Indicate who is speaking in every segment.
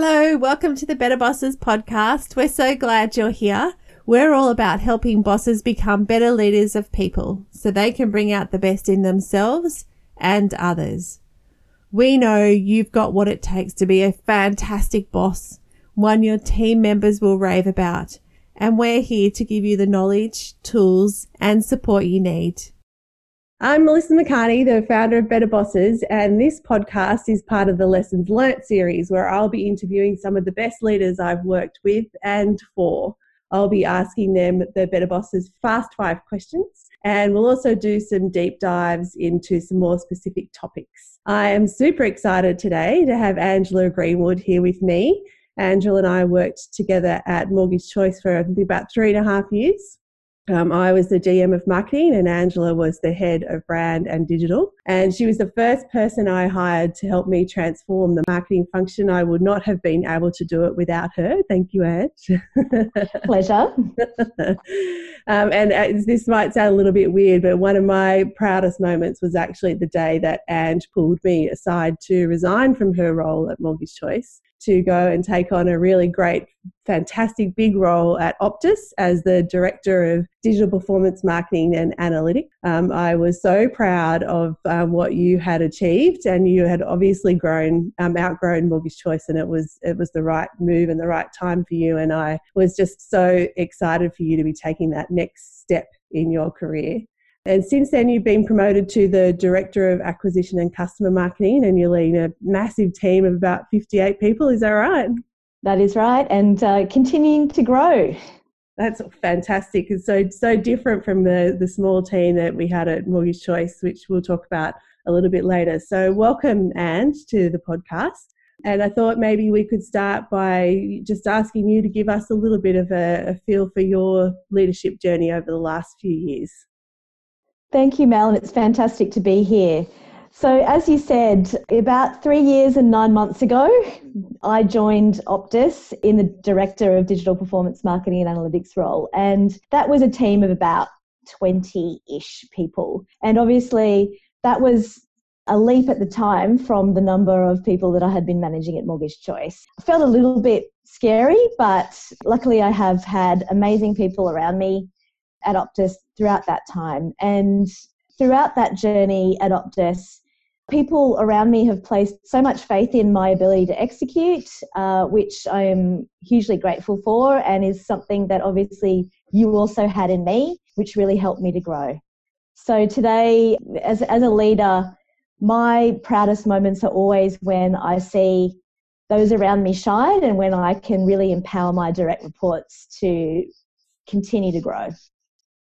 Speaker 1: Hello, welcome to the Better Bosses podcast. We're so glad you're here. We're all about helping bosses become better leaders of people so they can bring out the best in themselves and others. We know you've got what it takes to be a fantastic boss, one your team members will rave about, and we're here to give you the knowledge, tools, and support you need. I'm Melissa McCartney, the founder of Better Bosses, and this podcast is part of the Lessons Learnt series where I'll be interviewing some of the best leaders I've worked with and for. I'll be asking them the Better Bosses Fast Five questions, and we'll also do some deep dives into some more specific topics. I am super excited today to have Angela Greenwood here with me. Angela and I worked together at Mortgage Choice for about three and a half years. Um, I was the GM of marketing and Angela was the head of brand and digital. And she was the first person I hired to help me transform the marketing function. I would not have been able to do it without her. Thank you, Ange.
Speaker 2: Pleasure.
Speaker 1: um, and uh, this might sound a little bit weird, but one of my proudest moments was actually the day that Ange pulled me aside to resign from her role at Mortgage Choice to go and take on a really great, fantastic big role at Optus as the Director of Digital Performance Marketing and Analytics. Um, I was so proud of um, what you had achieved, and you had obviously grown, um, outgrown Mortgage Choice, and it was it was the right move and the right time for you. And I was just so excited for you to be taking that next step in your career. And since then, you've been promoted to the Director of Acquisition and Customer Marketing, and you're leading a massive team of about 58 people. Is that right?
Speaker 2: That is right, and uh, continuing to grow.
Speaker 1: That's fantastic. It's so so different from the the small team that we had at Mortgage Choice, which we'll talk about a little bit later. So, welcome, Ange, to the podcast. And I thought maybe we could start by just asking you to give us a little bit of a, a feel for your leadership journey over the last few years.
Speaker 2: Thank you, Mel, and it's fantastic to be here. So, as you said, about three years and nine months ago, I joined Optus in the Director of Digital Performance Marketing and Analytics role. And that was a team of about 20 ish people. And obviously, that was a leap at the time from the number of people that I had been managing at Mortgage Choice. I felt a little bit scary, but luckily, I have had amazing people around me at Optus throughout that time. And throughout that journey at Optus, people around me have placed so much faith in my ability to execute, uh, which I am hugely grateful for, and is something that obviously you also had in me, which really helped me to grow. So today, as, as a leader, my proudest moments are always when I see those around me shine and when I can really empower my direct reports to continue to grow.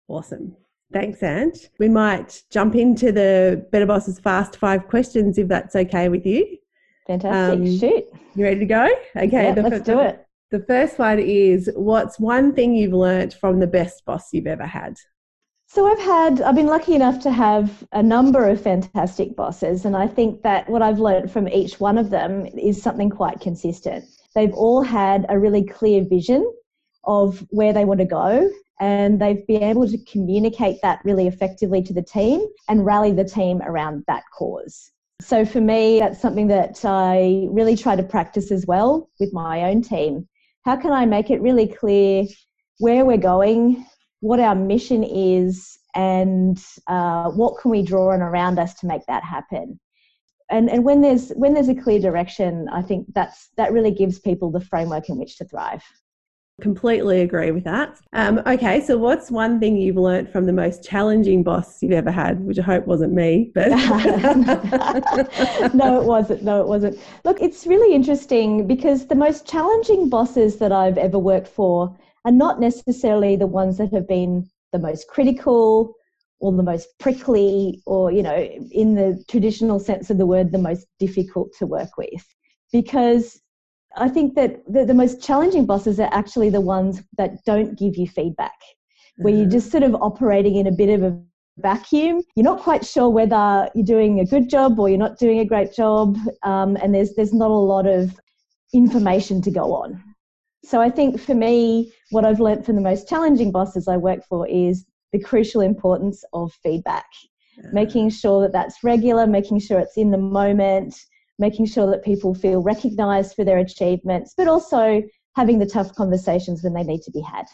Speaker 1: Awesome. Thanks, Ange. We might jump into the Better Bosses Fast Five questions if that's okay with you.
Speaker 2: Fantastic. Um, Shoot.
Speaker 1: You ready to go?
Speaker 2: Okay. Yeah, let's do it.
Speaker 1: The first one is what's one thing you've learnt from the best boss you've ever had?
Speaker 2: So I've had, I've been lucky enough to have a number of fantastic bosses, and I think that what I've learned from each one of them is something quite consistent. They've all had a really clear vision of where they want to go and they've been able to communicate that really effectively to the team and rally the team around that cause. So for me, that's something that I really try to practice as well with my own team. How can I make it really clear where we're going, what our mission is, and uh, what can we draw on around us to make that happen? And, and when there's when there's a clear direction, I think that's that really gives people the framework in which to thrive.
Speaker 1: Completely agree with that. Um, okay, so what's one thing you've learnt from the most challenging boss you've ever had, which I hope wasn't me, but
Speaker 2: no, it wasn't. No, it wasn't. Look, it's really interesting because the most challenging bosses that I've ever worked for are not necessarily the ones that have been the most critical or the most prickly or you know in the traditional sense of the word the most difficult to work with because I think that the, the, most challenging bosses are actually the ones that don't give you feedback, where you're mm-hmm. just sort of operating in a bit of a vacuum. You're not quite sure whether you're doing a good job or you're not doing a great job, um, and there's there's not a lot of information to go on. So I think for me, what I've learned from the most challenging bosses I work for is the crucial importance of feedback, making sure that that's regular, making sure it's in the moment, making sure that people feel recognized for their achievements, but also having the tough conversations when they need to be had.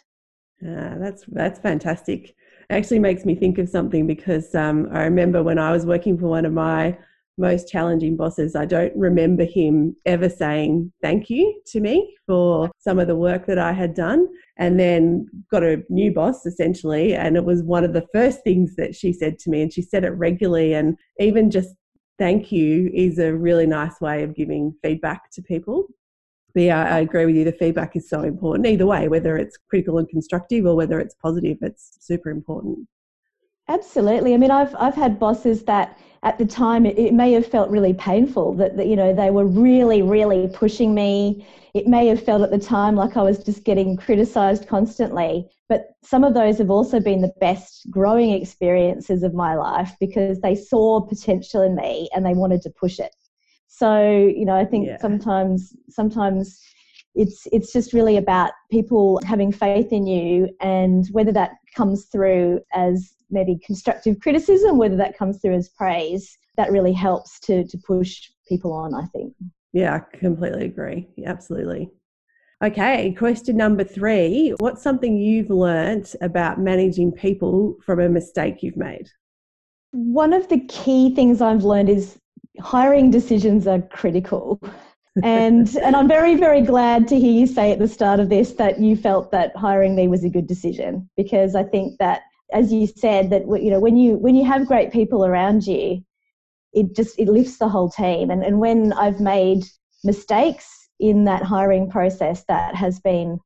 Speaker 1: Uh, that's that's fantastic. It actually makes me think of something because um, I remember when I was working for one of my most challenging bosses, I don't remember him ever saying thank you to me for some of the work that I had done. And then got a new boss essentially. And it was one of the first things that she said to me. And she said it regularly. And even just thank you is a really nice way of giving feedback to people. But yeah, I agree with you. The feedback is so important either way, whether it's critical and constructive or whether it's positive, it's super important.
Speaker 2: Absolutely. I mean, I've, I've had bosses that at the time it, it, may have felt really painful that, that you know they were really really pushing me it may have felt at the time like i was just getting criticized constantly but some of those have also been the best growing experiences of my life because they saw potential in me and they wanted to push it so you know i think yeah. sometimes sometimes it's it's just really about people having faith in you and whether that comes through as maybe constructive criticism, whether that comes through as praise, that really helps to, to push people on, I think.
Speaker 1: Yeah, I completely agree. Absolutely. Okay, question number three. What's something you've learnt about managing people from a mistake you've made?
Speaker 2: One of the key things I've learned is hiring decisions are critical. and and I'm very very glad to hear you say at the start of this that you felt that hiring me was a good decision because I think that as you said, that you know when you when you have great people around you, it just it lifts the whole team. And and when I've made mistakes in that hiring process, that has been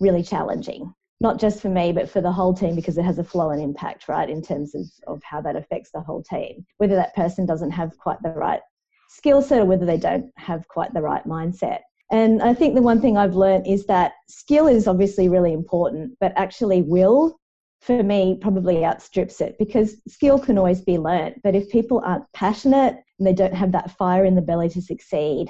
Speaker 2: really challenging. Not just for me, but for the whole team because it has a flow and impact, right, in terms of, of how that affects the whole team. Whether that person doesn't have quite the right skill set or whether they don't have quite the right mindset. And I think the one thing I've learned is that skill is obviously really important, but actually will for me probably outstrips it because skill can always be learnt. But if people aren't passionate and they don't have that fire in the belly to succeed,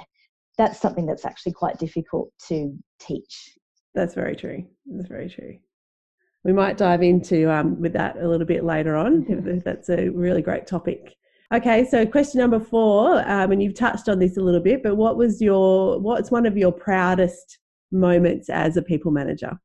Speaker 2: that's something that's actually quite difficult to teach.
Speaker 1: That's very true. That's very true. We might dive into um, with that a little bit later on. Mm-hmm. That's a really great topic. Okay, so question number four, um, and you've touched on this a little bit, but what was your what's one of your proudest moments as a people manager?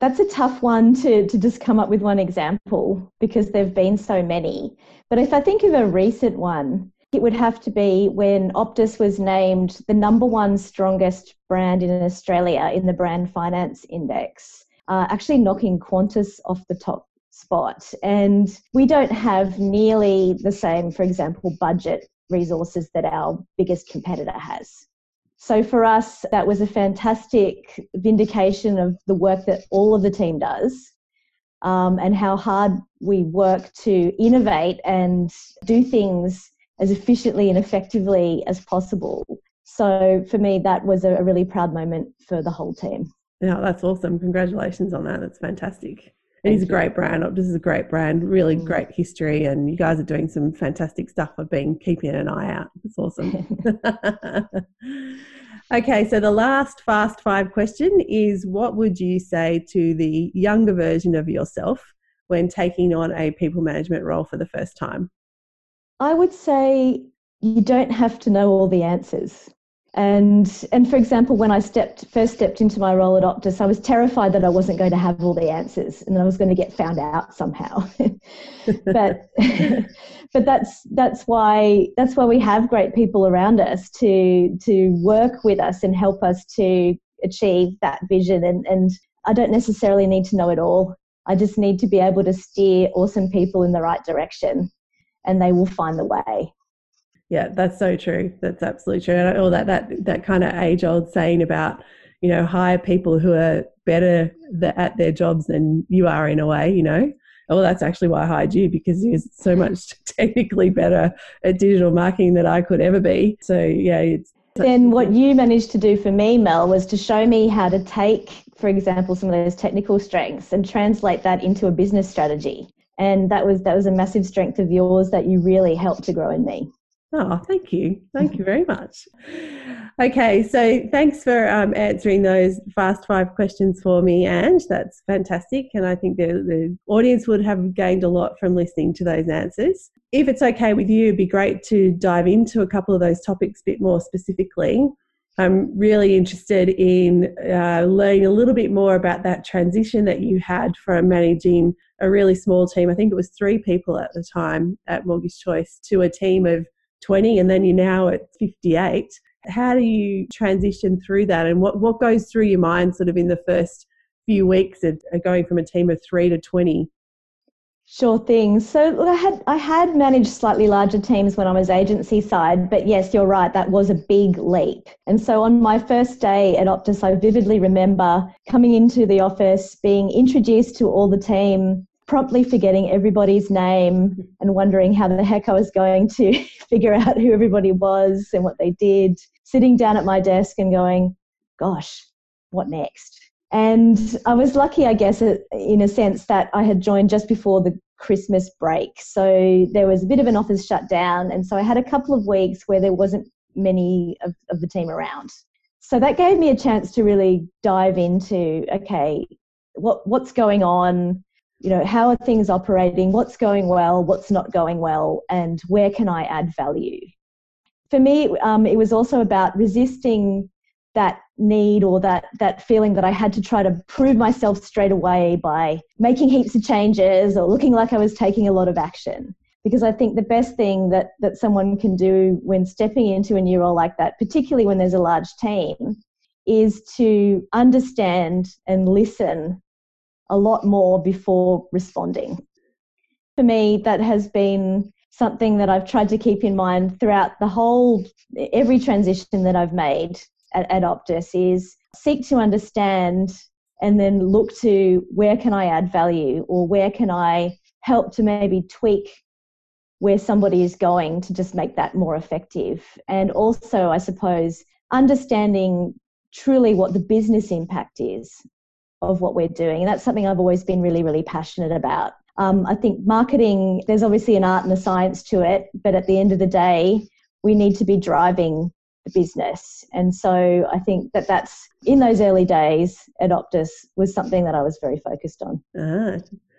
Speaker 2: That's a tough one to, to just come up with one example because there have been so many. But if I think of a recent one, it would have to be when Optus was named the number one strongest brand in Australia in the Brand Finance Index, uh, actually knocking Qantas off the top spot. And we don't have nearly the same, for example, budget resources that our biggest competitor has. So for us, that was a fantastic vindication of the work that all of the team does um, and how hard we work to innovate and do things as efficiently and effectively as possible. So for me, that was a really proud moment for the whole team.
Speaker 1: Yeah, that's awesome. Congratulations on that. That's fantastic. It is a great brand. Optus is a great brand, really mm. great history, and you guys are doing some fantastic stuff. I've been keeping an eye out. It's awesome. okay, so the last fast five question is what would you say to the younger version of yourself when taking on a people management role for the first time?
Speaker 2: I would say you don't have to know all the answers. And and for example, when I stepped first stepped into my role at Optus, I was terrified that I wasn't going to have all the answers and that I was going to get found out somehow. but but that's that's why that's why we have great people around us to to work with us and help us to achieve that vision. And and I don't necessarily need to know it all. I just need to be able to steer awesome people in the right direction, and they will find the way
Speaker 1: yeah, that's so true. That's absolutely true. And all that that that kind of age old saying about you know hire people who are better at their jobs than you are in a way. You know, well, that's actually why I hired you because you're so mm. much technically better at digital marketing than I could ever be. So yeah, it's.
Speaker 2: Then what you managed to do for me, Mel, was to show me how to take, for example, some of those technical strengths and translate that into a business strategy. And that was that was a massive strength of yours that you really helped to grow in me.
Speaker 1: Oh, thank you. Thank you very much. Okay, so thanks for um, answering those fast five questions for me, Ange. That's fantastic. And I think the, the audience would have gained a lot from listening to those answers. If it's okay with you, it'd be great to dive into a couple of those topics a bit more specifically. I'm really interested in uh, learning a little bit more about that transition that you had from managing a really small team. I think it was three people at the time at Mortgage Choice to a team of 20 and then you're now at 58. How do you transition through that and what, what goes through your mind sort of in the first few weeks of, going from a team of three to 20?
Speaker 2: Sure thing. So look, I had I had managed slightly larger teams when I was agency side, but yes, you're right. That was a big leap. And so on my first day at Optus, I vividly remember coming into the office, being introduced to all the team, promptly forgetting everybody's name and wondering how the heck I was going to figure out who everybody was and what they did, sitting down at my desk and going, gosh, what next? And I was lucky, I guess, in a sense that I had joined just before the Christmas break. So there was a bit of an office shutdown. And so I had a couple of weeks where there wasn't many of, of the team around. So that gave me a chance to really dive into okay, what, what's going on? you know how are things operating what's going well what's not going well and where can i add value for me um, it was also about resisting that need or that that feeling that i had to try to prove myself straight away by making heaps of changes or looking like i was taking a lot of action because i think the best thing that that someone can do when stepping into a new role like that particularly when there's a large team is to understand and listen a lot more before responding. For me, that has been something that I've tried to keep in mind throughout the whole, every transition that I've made at, at Optus is seek to understand and then look to where can I add value or where can I help to maybe tweak where somebody is going to just make that more effective. And also, I suppose, understanding truly what the business impact is of what we're doing. And that's something I've always been really, really passionate about. Um, I think marketing, there's obviously an art and a science to it, but at the end of the day, we need to be driving the business. And so I think that that's in those early days at Optus was something that I was very focused on.
Speaker 1: Ah,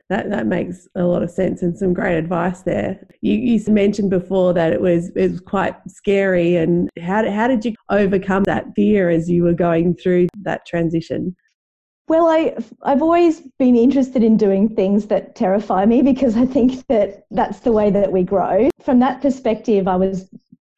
Speaker 1: that, that makes a lot of sense and some great advice there. You, you mentioned before that it was it was quite scary, and how how did you overcome that fear as you were going through that transition?
Speaker 2: Well, I, I've always been interested in doing things that terrify me because I think that that's the way that we grow. From that perspective, I was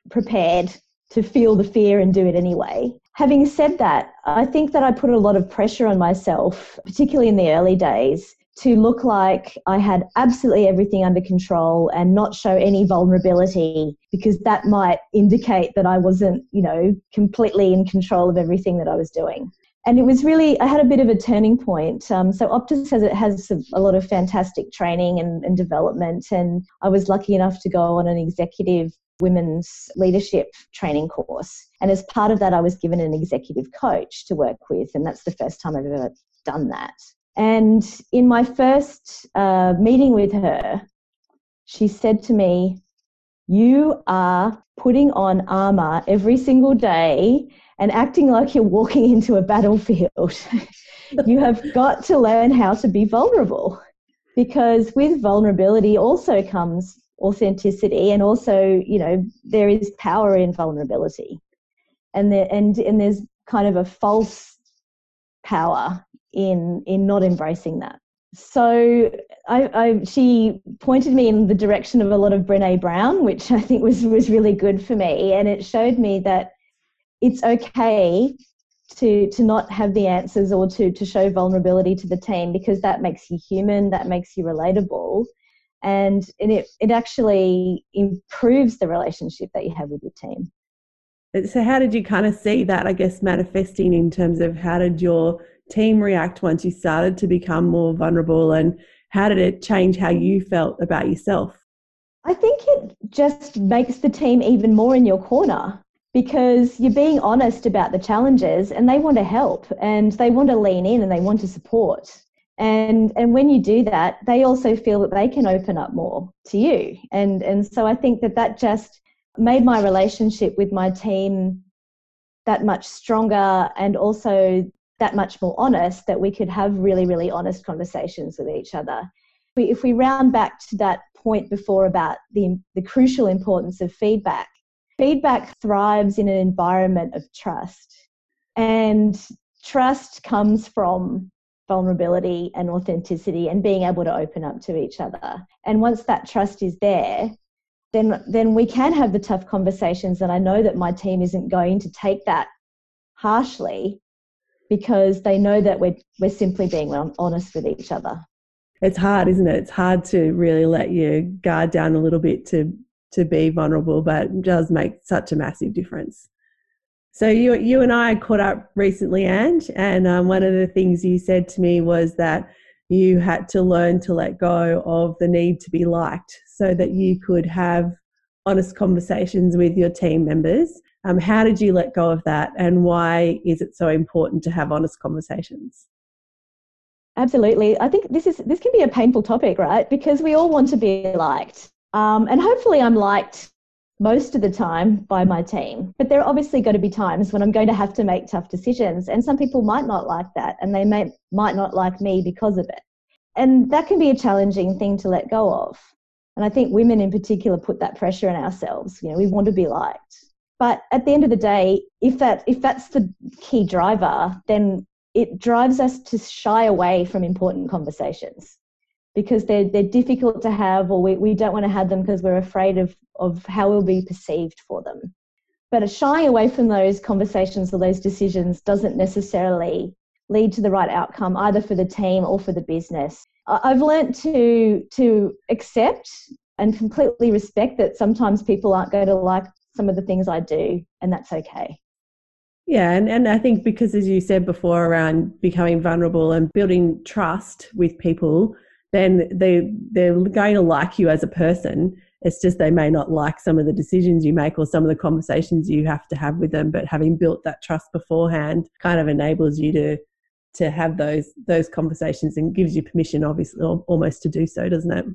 Speaker 2: prepared to feel the fear and do it anyway. Having said that, I think that I put a lot of pressure on myself, particularly in the early days, to look like I had absolutely everything under control and not show any vulnerability because that might indicate that I wasn't, you know, completely in control of everything that I was doing and it was really I had a bit of a turning point. Um, so Optus has it has a lot of fantastic training and, and development, and I was lucky enough to go on an executive women's leadership training course. And as part of that, I was given an executive coach to work with, and that's the first time I've ever done that. And in my first uh, meeting with her, she said to me, You are putting on armor every single day and acting like you're walking into a battlefield. you have got to learn how to be vulnerable because with vulnerability also comes authenticity and also, you know, there is power in vulnerability. And there, and and there's kind of a false power in in not embracing that. So I, I, she pointed me in the direction of a lot of Brene Brown, which I think was was really good for me, and it showed me that it's okay to to not have the answers or to to show vulnerability to the team because that makes you human that makes you relatable and, and it, it actually improves the relationship that you have with your team
Speaker 1: so how did you kind of see that i guess manifesting in terms of how did your team react once you started to become more vulnerable and how did it change how you felt about yourself
Speaker 2: i think it just makes the team even more in your corner because you're being honest about the challenges and they want to help and they want to lean in and they want to support. And and when you do that, they also feel that they can open up more to you. And and so I think that that just made my relationship with my team that much stronger and also that much more honest that we could have really, really honest conversations with each other. If we round back to that point before about the, the crucial importance of feedback, feedback thrives in an environment of trust. And trust comes from vulnerability and authenticity and being able to open up to each other. And once that trust is there, then then we can have the tough conversations and I know that my team isn't going to take that harshly because they know that we're we're simply being honest with each other.
Speaker 1: It's hard, isn't it? It's hard to really let your guard down a little bit to to be vulnerable, but it does make such a massive difference. So you you and I caught up recently, Ange, and um, one of the things you said to me was that you had to learn to let go of the need to be liked, so that you could have honest conversations with your team members. Um, how did you let go of that, and why is it so important to have honest conversations?
Speaker 2: Absolutely, I think this is this can be a painful topic, right? Because we all want to be liked, um, and hopefully, I'm liked most of the time by my team. But there are obviously going to be times when I'm going to have to make tough decisions, and some people might not like that, and they may might not like me because of it. And that can be a challenging thing to let go of. And I think women in particular put that pressure on ourselves. You know, we want to be liked. But at the end of the day, if that if that's the key driver, then it drives us to shy away from important conversations because they're, they're difficult to have or we, we don't want to have them because we're afraid of, of how we'll be perceived for them. But shying away from those conversations or those decisions doesn't necessarily lead to the right outcome either for the team or for the business. I've learned to to accept and completely respect that sometimes people aren't going to like some of the things I do, and that's okay.
Speaker 1: Yeah, and, and I think because as you said before around becoming vulnerable and building trust with people, then they they're going to like you as a person. It's just they may not like some of the decisions you make or some of the conversations you have to have with them. But having built that trust beforehand kind of enables you to to have those those conversations and gives you permission, obviously, almost to do so, doesn't it?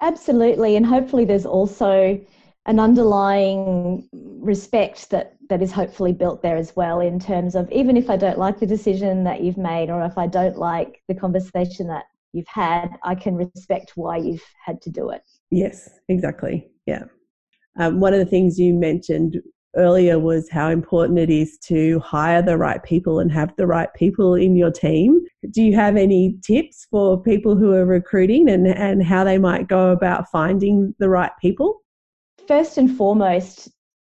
Speaker 2: Absolutely, and hopefully there's also an underlying respect that that is hopefully built there as well in terms of even if I don't like the decision that you've made or if I don't like the conversation that you've had, I can respect why you've had to do it.
Speaker 1: Yes, exactly. Yeah. Um, one of the things you mentioned earlier was how important it is to hire the right people and have the right people in your team. Do you have any tips for people who are recruiting and, and how they might go about finding the right people?
Speaker 2: First and foremost,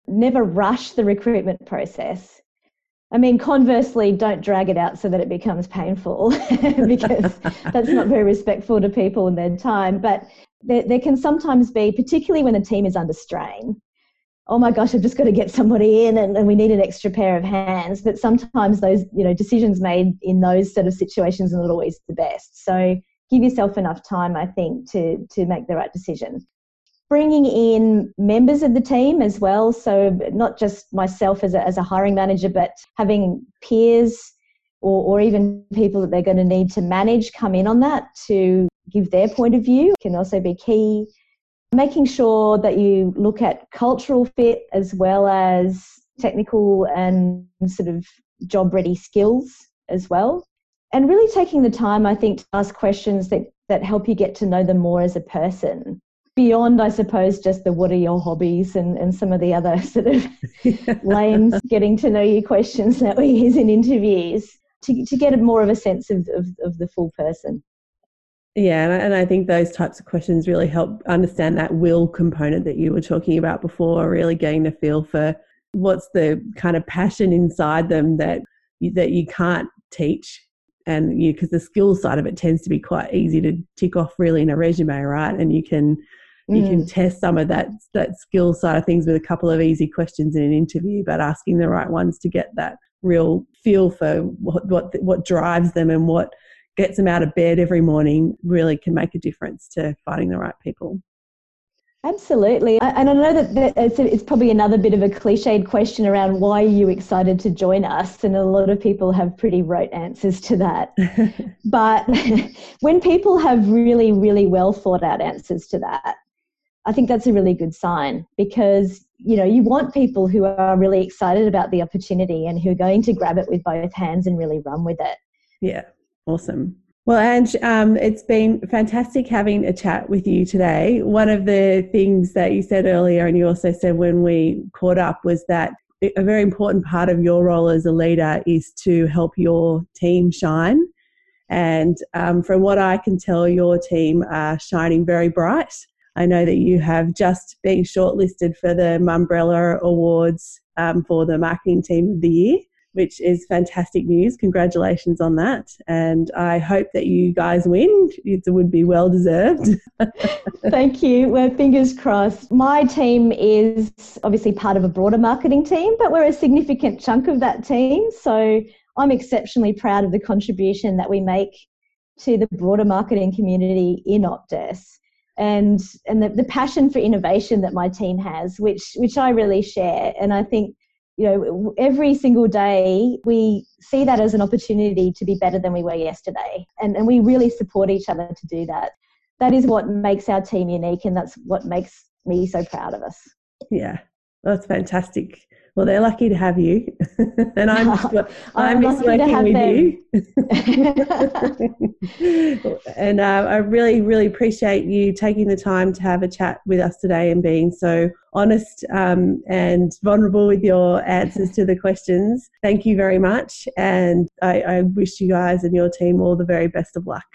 Speaker 2: never rush the recruitment process. I mean, conversely, don't drag it out so that it becomes painful because that's not very respectful to people and their time. But there, there can sometimes be, particularly when the team is under strain, oh my gosh, I've just got to get somebody in and, and, we need an extra pair of hands. But sometimes those, you know, decisions made in those sort of situations are not always the best. So give yourself enough time, I think, to, to make the right decision bringing in members of the team as well. So, not just myself as a, as a hiring manager, but having peers or, or even people that they're going to need to manage come in on that to give their point of view can also be key. Making sure that you look at cultural fit as well as technical and sort of job ready skills as well. And really taking the time, I think, to ask questions that, that help you get to know them more as a person beyond, I suppose, just the what are your hobbies and, and some of the other sort of lame getting to know you questions that we use in interviews to, to get more of a sense of, of, of the full person.
Speaker 1: Yeah, and I, and I think those types of questions really help understand that will component that you were talking about before, really getting a feel for what's the kind of passion inside them that you, that you can't teach and you because the skills side of it tends to be quite easy to tick off really in a resume right and you can you mm. can test some of that that skill side of things with a couple of easy questions in an interview, but asking the right ones to get that real feel for what what what drives them and what gets them out of bed every morning really can make a difference to finding the right people.
Speaker 2: Absolutely. And I know that it's, it's probably another bit of a cliched question around why are you excited to join us? And a lot of people have pretty rote answers to that. but when people have really, really well thought out answers to that, I think that's a really good sign because you know you want people who are really excited about the opportunity and who are going to grab it with both hands and really run with it.
Speaker 1: Yeah, awesome. Well, Ange, um, it's been fantastic having a chat with you today. One of the things that you said earlier, and you also said when we caught up, was that a very important part of your role as a leader is to help your team shine. And um, from what I can tell, your team are shining very bright. I know that you have just been shortlisted for the Mumbrella Awards um, for the Marketing Team of the Year which is fantastic news. Congratulations on that. And I hope that you guys win. It would be well deserved.
Speaker 2: Thank you. We're fingers crossed. My team is obviously part of a broader marketing team, but we're a significant chunk of that team. So I'm exceptionally proud of the contribution that we make to the broader marketing community in Optus. And and the, the passion for innovation that my team has, which which I really share. And I think you know, every single day we see that as an opportunity to be better than we were yesterday. And, and we really support each other to do that. That is what makes our team unique, and that's what makes me so proud of us.
Speaker 1: Yeah, that's fantastic. Well, they're lucky to have you, and I'm I'm just working with you. and uh, I really, really appreciate you taking the time to have a chat with us today and being so honest um, and vulnerable with your answers to the questions. Thank you very much, and I, I wish you guys and your team all the very best of luck.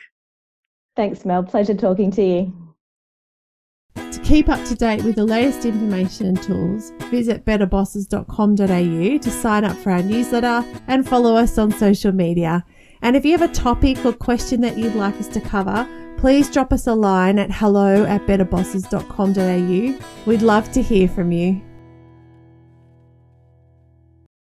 Speaker 2: Thanks, Mel. Pleasure talking to you.
Speaker 1: Keep up to date with the latest information and tools, visit betterbosses.com.au to sign up for our newsletter and follow us on social media. And if you have a topic or question that you'd like us to cover, please drop us a line at hello at betterbosses.com.au. We'd love to hear from you.